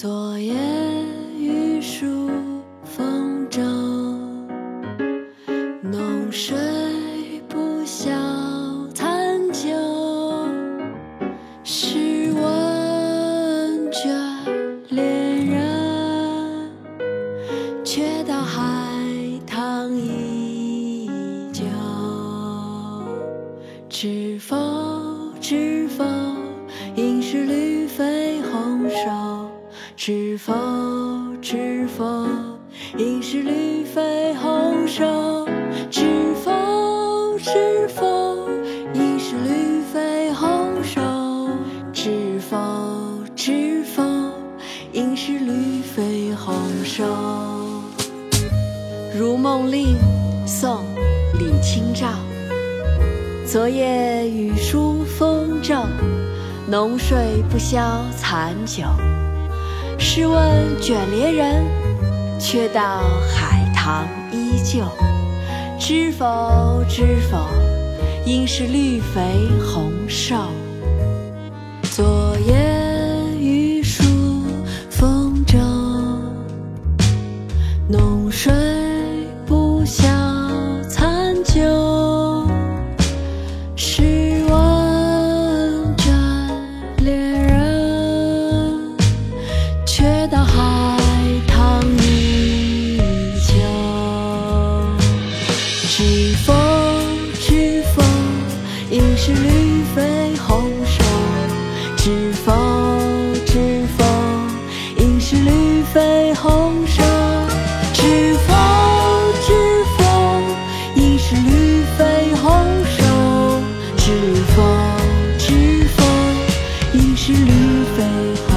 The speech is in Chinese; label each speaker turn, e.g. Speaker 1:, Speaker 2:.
Speaker 1: 昨夜雨疏风骤，浓睡不消残酒。试问卷恋人，却道海棠依旧。知否？知否？应是绿肥。知否？知否？应是绿肥红瘦。知否？知否？应是绿肥红瘦。知否？知否？应是绿肥红瘦。《如梦令》宋·李清照。昨夜雨疏风骤，浓睡不消残酒。试问卷帘人，却道海棠依旧。知否？知否？应是绿肥红瘦。昨夜雨疏风骤，浓是绿肥红瘦，知否知否，应是绿肥红瘦，知否知否，应是绿肥红瘦，知否知否，应是绿肥红。